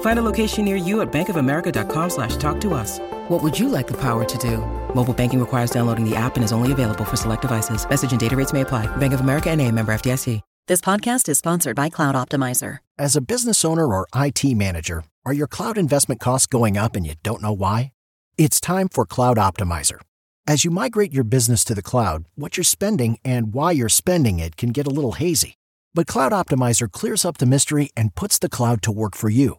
Find a location near you at bankofamerica.com slash talk to us. What would you like the power to do? Mobile banking requires downloading the app and is only available for select devices. Message and data rates may apply. Bank of America and a member FDIC. This podcast is sponsored by Cloud Optimizer. As a business owner or IT manager, are your cloud investment costs going up and you don't know why? It's time for Cloud Optimizer. As you migrate your business to the cloud, what you're spending and why you're spending it can get a little hazy. But Cloud Optimizer clears up the mystery and puts the cloud to work for you.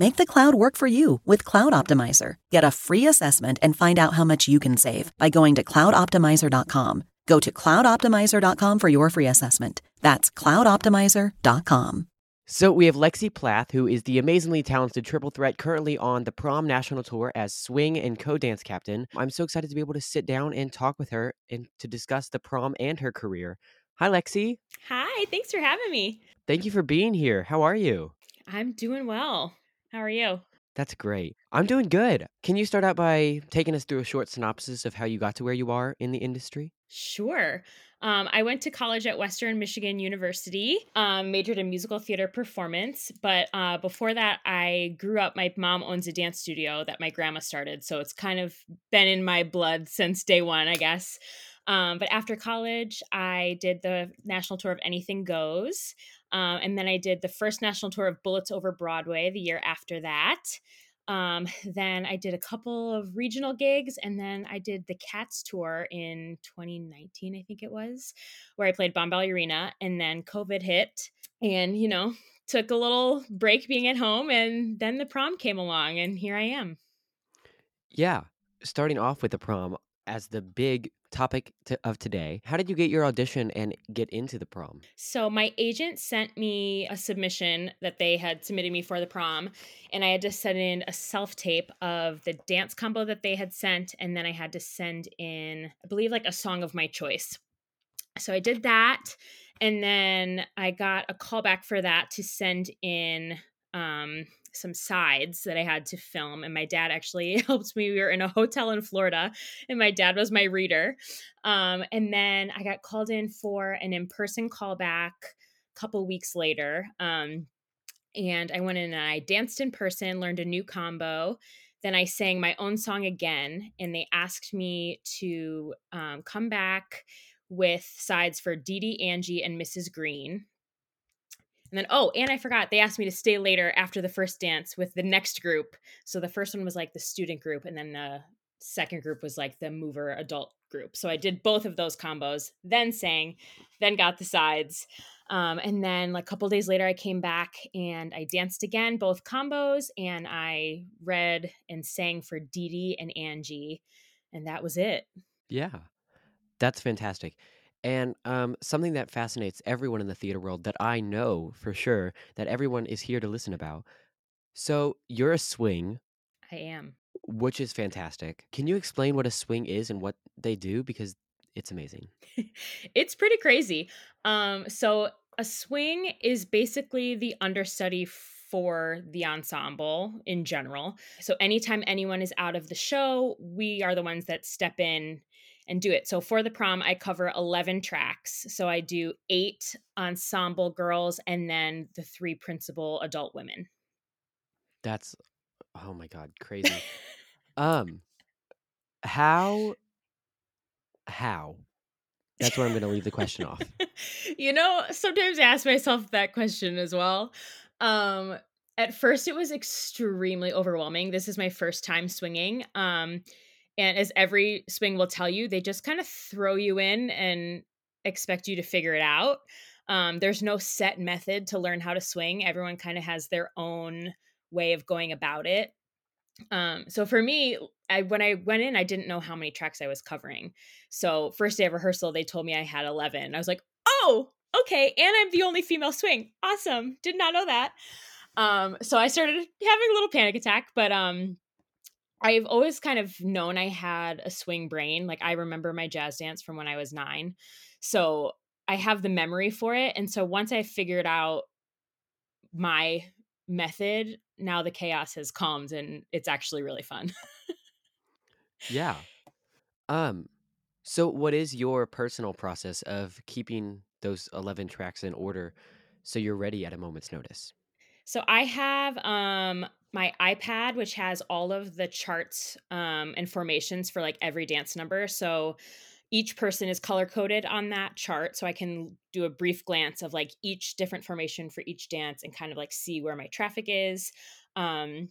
Make the cloud work for you with Cloud Optimizer. Get a free assessment and find out how much you can save by going to cloudoptimizer.com. Go to cloudoptimizer.com for your free assessment. That's cloudoptimizer.com. So we have Lexi Plath, who is the amazingly talented triple threat currently on the prom national tour as swing and co-dance captain. I'm so excited to be able to sit down and talk with her and to discuss the prom and her career. Hi, Lexi. Hi, thanks for having me. Thank you for being here. How are you? I'm doing well. How are you? That's great. I'm doing good. Can you start out by taking us through a short synopsis of how you got to where you are in the industry? Sure. Um, I went to college at Western Michigan University, um, majored in musical theater performance. But uh, before that, I grew up. My mom owns a dance studio that my grandma started. So it's kind of been in my blood since day one, I guess. Um, but after college, I did the national tour of Anything Goes. Um, and then I did the first national tour of Bullets Over Broadway the year after that. Um, then I did a couple of regional gigs, and then I did the Cats tour in 2019, I think it was, where I played Bombalurina. And then COVID hit, and you know, took a little break being at home, and then the prom came along, and here I am. Yeah. Starting off with the prom as the big topic to, of today. How did you get your audition and get into the prom? So my agent sent me a submission that they had submitted me for the prom, and I had to send in a self tape of the dance combo that they had sent, and then I had to send in, I believe, like a song of my choice. So I did that, and then I got a call back for that to send in um some sides that I had to film. And my dad actually helped me. We were in a hotel in Florida, and my dad was my reader. Um, and then I got called in for an in person callback a couple weeks later. Um, and I went in and I danced in person, learned a new combo. Then I sang my own song again, and they asked me to um, come back with sides for Dee Dee, Angie, and Mrs. Green. And then, oh, and I forgot, they asked me to stay later after the first dance with the next group. So the first one was like the student group, and then the second group was like the mover adult group. So I did both of those combos, then sang, then got the sides. Um, and then like a couple days later, I came back and I danced again, both combos, and I read and sang for Dee Dee and Angie. And that was it. Yeah. That's fantastic. And um, something that fascinates everyone in the theater world that I know for sure that everyone is here to listen about. So you're a swing, I am. which is fantastic. Can you explain what a swing is and what they do? Because it's amazing. it's pretty crazy. Um, so a swing is basically the understudy for the ensemble in general. So anytime anyone is out of the show, we are the ones that step in and do it. So for the prom, I cover 11 tracks. So I do eight ensemble girls and then the three principal adult women. That's oh my god, crazy. um how how that's where I'm going to leave the question off. you know, sometimes I ask myself that question as well. Um at first it was extremely overwhelming. This is my first time swinging. Um And as every swing will tell you, they just kind of throw you in and expect you to figure it out. Um, there's no set method to learn how to swing. Everyone kind of has their own way of going about it. Um, so for me, I when I went in, I didn't know how many tracks I was covering. So first day of rehearsal, they told me I had 11. I was like, oh, okay, and I'm the only female swing. Awesome. Did not know that. Um, so I started having a little panic attack, but um, I've always kind of known I had a swing brain. Like I remember my jazz dance from when I was nine. So I have the memory for it. And so once I figured out my method, now the chaos has calmed and it's actually really fun. Yeah. Um, so what is your personal process of keeping those 11 tracks in order so you're ready at a moment's notice? So I have um my iPad which has all of the charts um and formations for like every dance number. So each person is color coded on that chart so I can do a brief glance of like each different formation for each dance and kind of like see where my traffic is. Um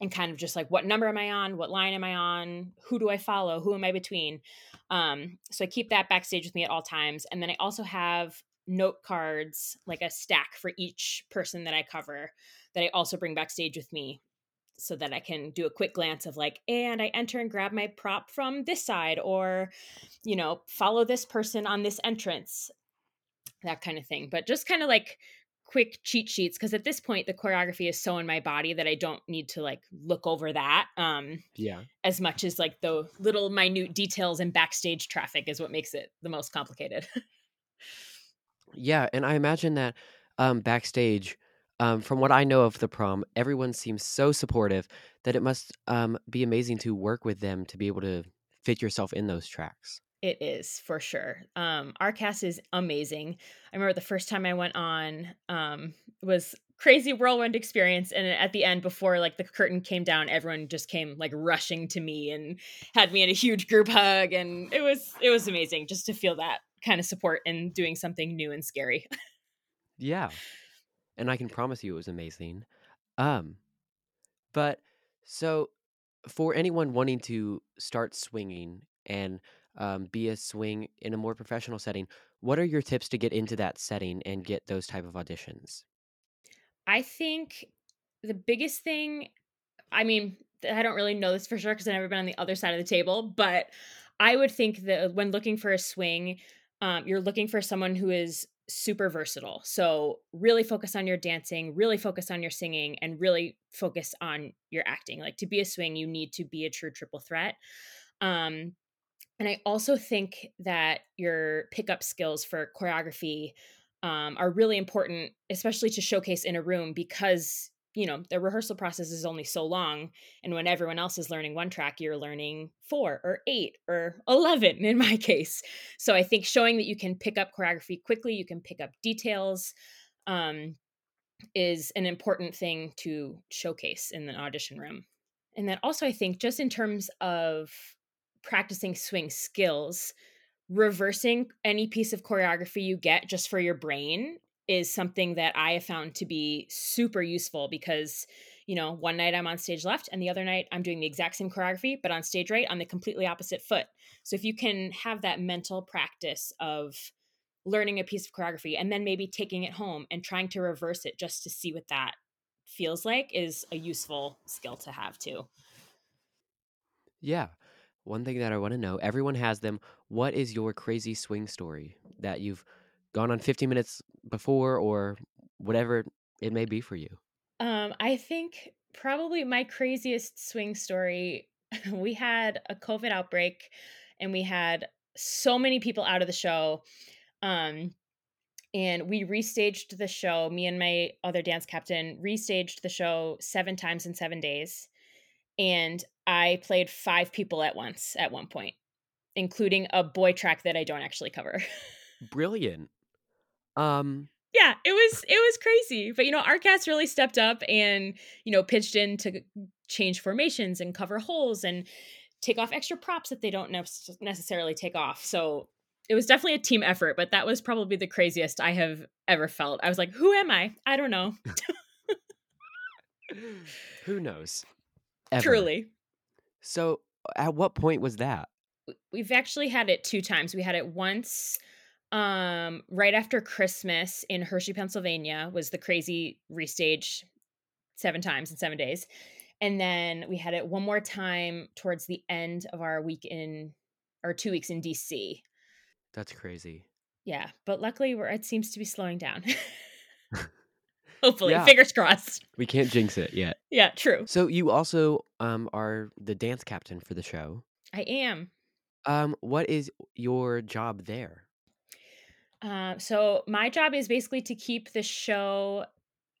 and kind of just like what number am I on? What line am I on? Who do I follow? Who am I between? Um, so I keep that backstage with me at all times. And then I also have note cards, like a stack for each person that I cover that I also bring backstage with me so that I can do a quick glance of like, and I enter and grab my prop from this side, or, you know, follow this person on this entrance, that kind of thing. But just kind of like quick cheat sheets because at this point the choreography is so in my body that I don't need to like look over that um Yeah. as much as like the little minute details and backstage traffic is what makes it the most complicated. Yeah, and I imagine that um, backstage, um, from what I know of the prom, everyone seems so supportive that it must um, be amazing to work with them to be able to fit yourself in those tracks. It is for sure. Um, our cast is amazing. I remember the first time I went on um, was crazy whirlwind experience, and at the end, before like the curtain came down, everyone just came like rushing to me and had me in a huge group hug, and it was it was amazing just to feel that kind of support and doing something new and scary. Yeah, and I can promise you it was amazing. Um, but so for anyone wanting to start swinging and um, be a swing in a more professional setting, what are your tips to get into that setting and get those type of auditions? I think the biggest thing, I mean, I don't really know this for sure because I've never been on the other side of the table, but I would think that when looking for a swing, um, you're looking for someone who is super versatile. So, really focus on your dancing, really focus on your singing, and really focus on your acting. Like to be a swing, you need to be a true triple threat. Um, and I also think that your pickup skills for choreography um, are really important, especially to showcase in a room because you know the rehearsal process is only so long and when everyone else is learning one track you're learning four or eight or 11 in my case. So i think showing that you can pick up choreography quickly you can pick up details um, is an important thing to showcase in the audition room. And then also i think just in terms of practicing swing skills reversing any piece of choreography you get just for your brain is something that I have found to be super useful because, you know, one night I'm on stage left and the other night I'm doing the exact same choreography, but on stage right on the completely opposite foot. So if you can have that mental practice of learning a piece of choreography and then maybe taking it home and trying to reverse it just to see what that feels like is a useful skill to have too. Yeah. One thing that I want to know, everyone has them. What is your crazy swing story that you've gone on 15 minutes before or whatever it may be for you? Um, I think probably my craziest swing story. We had a COVID outbreak, and we had so many people out of the show. Um, and we restaged the show. Me and my other dance captain restaged the show seven times in seven days, and I played five people at once at one point, including a boy track that I don't actually cover. Brilliant. Um, yeah, it was it was crazy. But you know, our cast really stepped up and you know pitched in to change formations and cover holes and take off extra props that they don't ne- necessarily take off. So it was definitely a team effort, but that was probably the craziest I have ever felt. I was like, "Who am I? I don't know." Who knows? Ever. Truly. So At what point was that? we've actually had it two times. We had it once um right after Christmas in Hershey, Pennsylvania was the crazy restage seven times in 7 days. And then we had it one more time towards the end of our week in or 2 weeks in DC. That's crazy. Yeah, but luckily we're, it seems to be slowing down. Hopefully, Yeah. fingers crossed. We can't jinx it yet. Yeah, true. So you also um are the dance captain for the show. I am. Um, what is your job there? Uh, so my job is basically to keep the show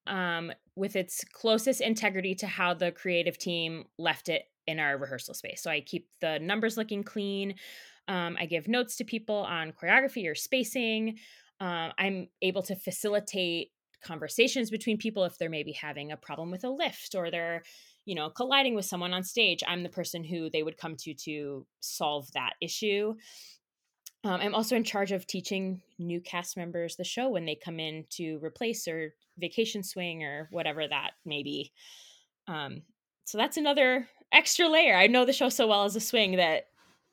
um, with its closest integrity to how the creative team left it in our rehearsal space. So I keep the numbers looking clean. Um, I give notes to people on choreography or spacing. Uh, I'm able to facilitate conversations between people if they're maybe having a problem with a lift or they're you know colliding with someone on stage i'm the person who they would come to to solve that issue um, I'm also in charge of teaching new cast members the show when they come in to replace or vacation swing or whatever that may be. Um, so that's another extra layer. I know the show so well as a swing that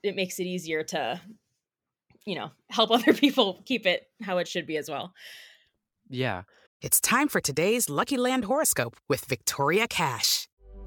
it makes it easier to, you know, help other people keep it how it should be as well. Yeah. It's time for today's Lucky Land horoscope with Victoria Cash.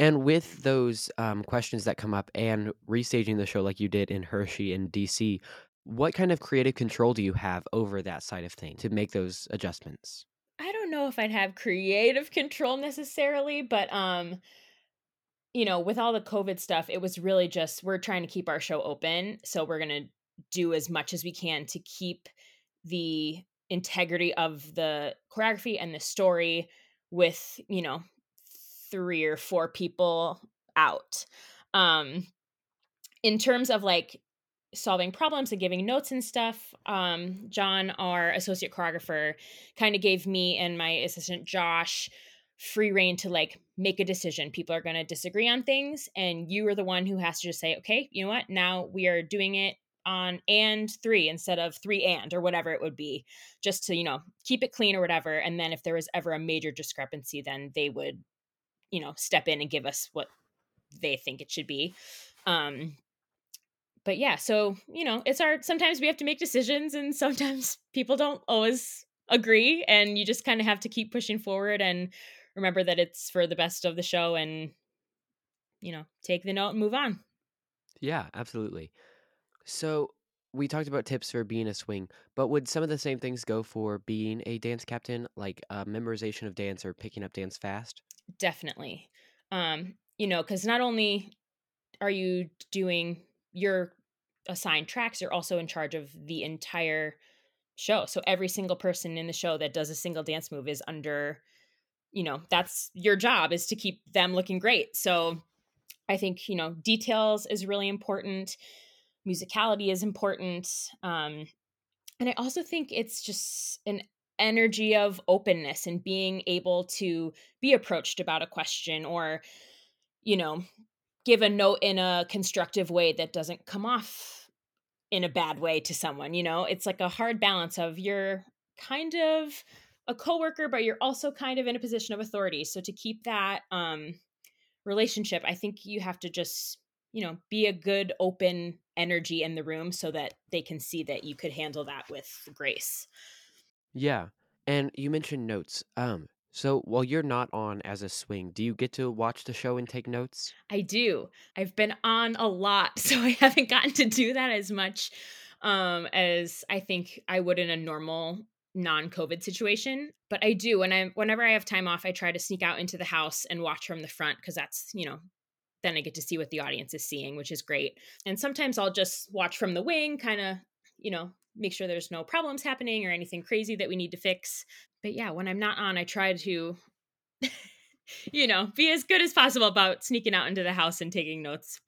And with those um, questions that come up and restaging the show like you did in Hershey and DC, what kind of creative control do you have over that side of things to make those adjustments? I don't know if I'd have creative control necessarily, but um you know, with all the COVID stuff, it was really just we're trying to keep our show open, so we're to do as much as we can to keep the integrity of the choreography and the story with, you know, three or four people out. Um in terms of like solving problems and giving notes and stuff um john our associate choreographer kind of gave me and my assistant josh free reign to like make a decision people are going to disagree on things and you are the one who has to just say okay you know what now we are doing it on and three instead of three and or whatever it would be just to you know keep it clean or whatever and then if there was ever a major discrepancy then they would you know step in and give us what they think it should be um but yeah so you know it's our sometimes we have to make decisions and sometimes people don't always agree and you just kind of have to keep pushing forward and remember that it's for the best of the show and you know take the note and move on Yeah, absolutely. So we talked about tips for being a swing, but would some of the same things go for being a dance captain, like uh, memorization of dance or picking up dance fast? Definitely um you know because not only are you doing your assigned tracks you're also in charge of the entire show. So every single person in the show that does a single dance move is under you know that's your job is to keep them looking great. So i think you know details is really important musicality is important um and i also think it's just an energy of openness and being able to be approached about a question or you know give a note in a constructive way that doesn't come off in a bad way to someone you know? It's like a hard balance of you're kind of a coworker but you're also kind of in a position of authority. So to keep that um relationship i think you have to just you know be a good open energy in the room so that they can see that you could handle that with grace Yeah. And you mentioned notes. Um, so while you're not on as a swing, do you get to watch the show and take notes? I do. I've been on a lot, so I haven't gotten to do that as much. um, as I think I would in a normal non-COVID situation. But I do when I whenever I have time off, I try to sneak out into the house and watch from the front because that's you know then I get to see what the audience is seeing, which is great. And sometimes I'll just watch from the wing, kind of you know make sure there's no problems happening or anything crazy that we need to fix. But yeah, when I'm not on, I try to. you know, be as good as possible about sneaking out into the house and taking notes.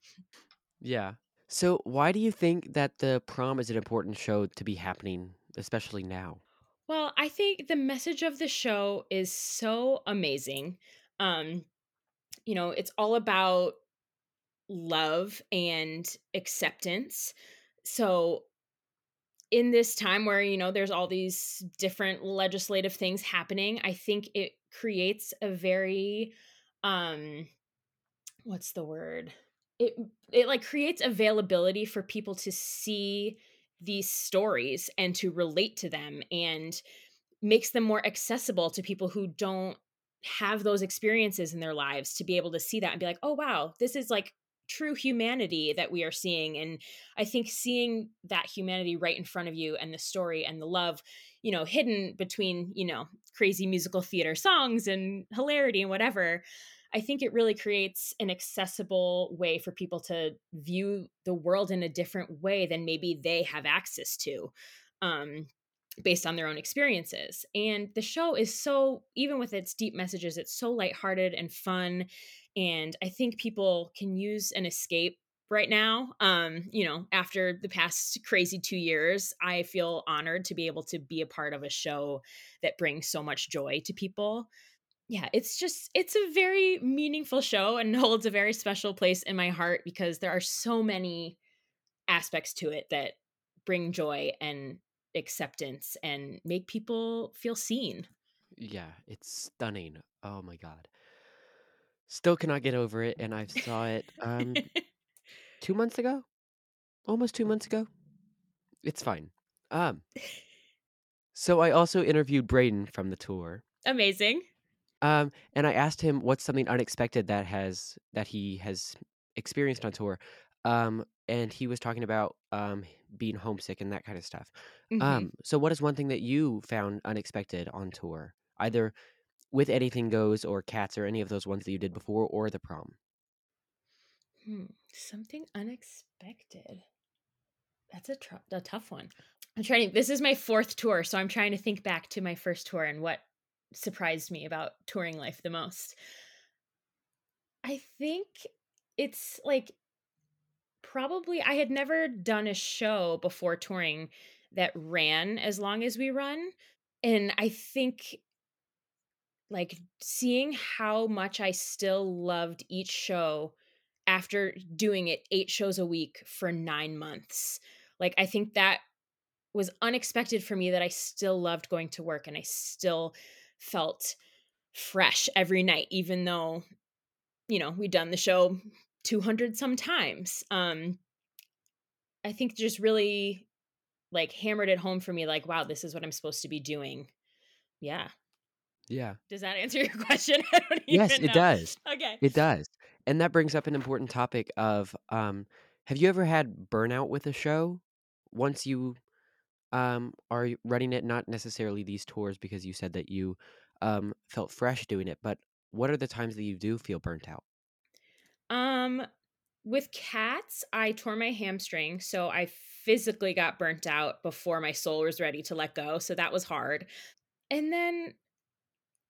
Yeah. So, why do you think that the prom is an important show to be happening, especially now? Well, I think the message of the show is so amazing. Um, you know, it's all about love and acceptance. So, in this time where, you know, there's all these different legislative things happening, I think it creates a very um what's the word? It it like creates availability for people to see these stories and to relate to them and makes them more accessible to people who don't have those experiences in their lives to be able to see that and be like, "Oh wow, this is like true humanity that we are seeing." And I think seeing that humanity right in front of you and the story and the love, you know, hidden between, you know, crazy musical theater songs and hilarity and whatever, I think it really creates an accessible way for people to view the world in a different way than maybe they have access to. Um, based on their own experiences. And the show is so, even with its deep messages, it's so lighthearted and fun. And I think people can use an escape right now. Um, you know, after the past crazy two years, I feel honored to be able to be a part of a show that brings so much joy to people yeah, it's just it's a very meaningful show and holds a very special place in my heart because there are so many aspects to it that bring joy and acceptance and make people feel seen. Yeah, it's stunning. Oh my god. Still cannot get over it and I saw it um 2 months ago? Almost 2 months ago. It's fine. Um So I also interviewed Braden from the tour. Amazing. Um, and I asked him what's something unexpected that has that he has experienced on tour. Um, and he was talking about um being homesick and that kind of stuff. Mhm. Um, so what is one thing that you found unexpected on tour? Either with Anything Goes or Cats or any of those ones that you did before or the prom? Hmm, something unexpected. That's a, tr- a tough one. I'm trying. This is my fourth tour, so I'm trying to think back to my first tour and what surprised me about touring life the most. I think it's like probably I had never done a show before touring that ran as long as we run. And I think like seeing how much I still loved each show after doing it eight shows a week for nine months. Like, I think that was unexpected for me that I still loved going to work and I still felt fresh every night, even though, you know, we'd done the show 200 sometimes. Um, I think just really like hammered it home for me like, wow, this is what I'm supposed to be doing. Yeah. Yeah. Does that answer your question? Yes, it know. does. Okay. It does. And that brings up an important topic of um have you ever had burnout with a show once you um are running it not necessarily these tours because you said that you um felt fresh doing it, but what are the times that you do feel burnt out? Um, with cats, I tore my hamstring, so I physically got burnt out before my soul was ready to let go. So that was hard. And then,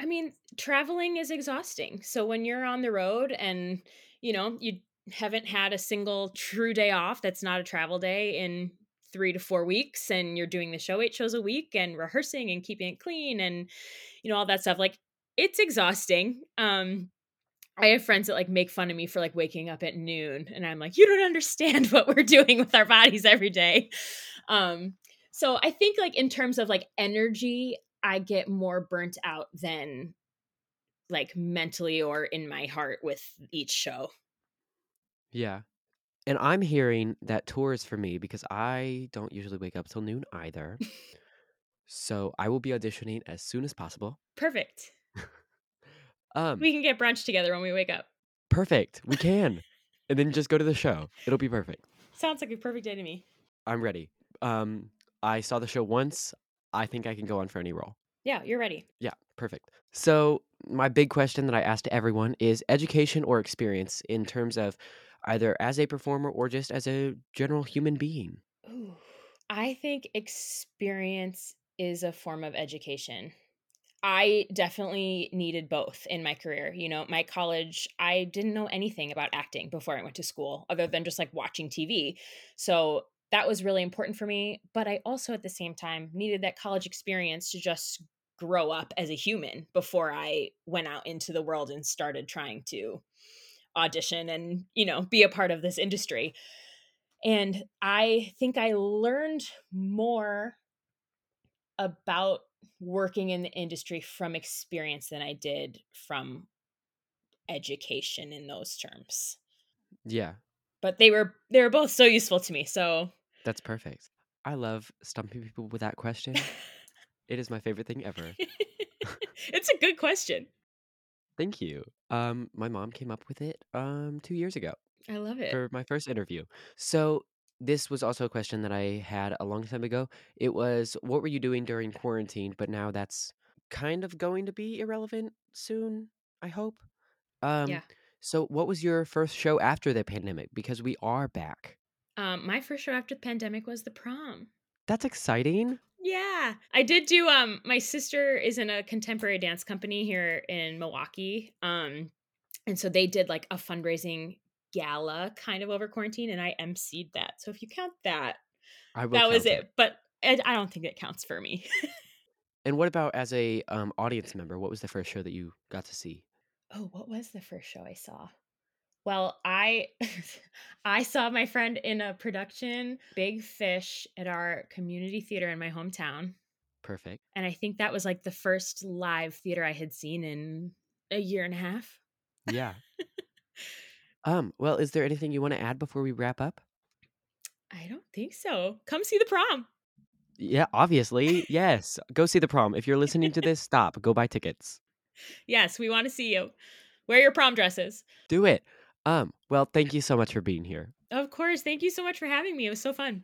I mean, traveling is exhausting. So when you're on the road and, you know, you haven't had a single true day off that's not a travel day in three to four weeks and you're doing the show eight shows a week and rehearsing and keeping it clean and you know all that stuff like it's exhausting um I have friends that like make fun of me for like waking up at noon and I'm like you don't understand what we're doing with our bodies every day. Um so I think like in terms of like energy I get more burnt out than like mentally or in my heart with each show. Yeah. And I'm hearing that tours for me because I don't usually wake up till noon either. so I will be auditioning as soon as possible. Perfect. Um We can get brunch together when we wake up. perfect. We can. and then just go to the show. It'll be perfect. Sounds like a perfect day to me. I'm ready. Um, I saw the show once. I think I can go on for any role. Yeah, you're ready. Yeah, perfect. So, my big question that I asked everyone is education or experience in terms of either as a performer or just as a general human being? Ooh, I think experience is a form of education. I definitely needed both in my career. You know, my college, I didn't know anything about acting before I went to school other than just like watching TV. So that was really important for me. But I also, at the same time, needed that college experience to just grow up as a human before I went out into the world and started trying to audition and, you know, be a part of this industry. And I think I learned more about working in the industry from experience than I did from education in those terms. Yeah. But they were they were both so useful to me. So That's perfect. I love stumping people with that question. it is my favorite thing ever. it's a good question. Thank you. Um, my mom came up with it um two years ago I love it. for my first interview. So this was also a question that I had a long time ago. It was, what were you doing during quarantine? But now that's kind of going to be irrelevant soon, I hope. Um, Yeah. so what was your first show after the pandemic? Because we are back. Um, my first show after the pandemic was the prom. That's exciting. Yeah. I did do um my sister is in a contemporary dance company here in Milwaukee. Um and so they did like a fundraising gala kind of over quarantine and I emceed that. So if you count that, I that was count it. But I, I don't think it counts for me. And what about as a um, audience member? What was the first show that you got to see? oh, what was the first show I saw? Well, I I saw my friend in a production Big Fish at our community theater in my hometown. Perfect. And I think that was like the first live theater I had seen in a year and a half. Yeah. um. Well, is there anything you want to add before we wrap up? I don't think so. Come see the prom. Yeah, obviously. yes. Go see the prom. If you're listening to this, stop. Go buy tickets. Yes, we want to see you. Wear your prom dresses. Do it. Um, well, thank you so much for being here. Of course. Thank you so much for having me. It was so fun.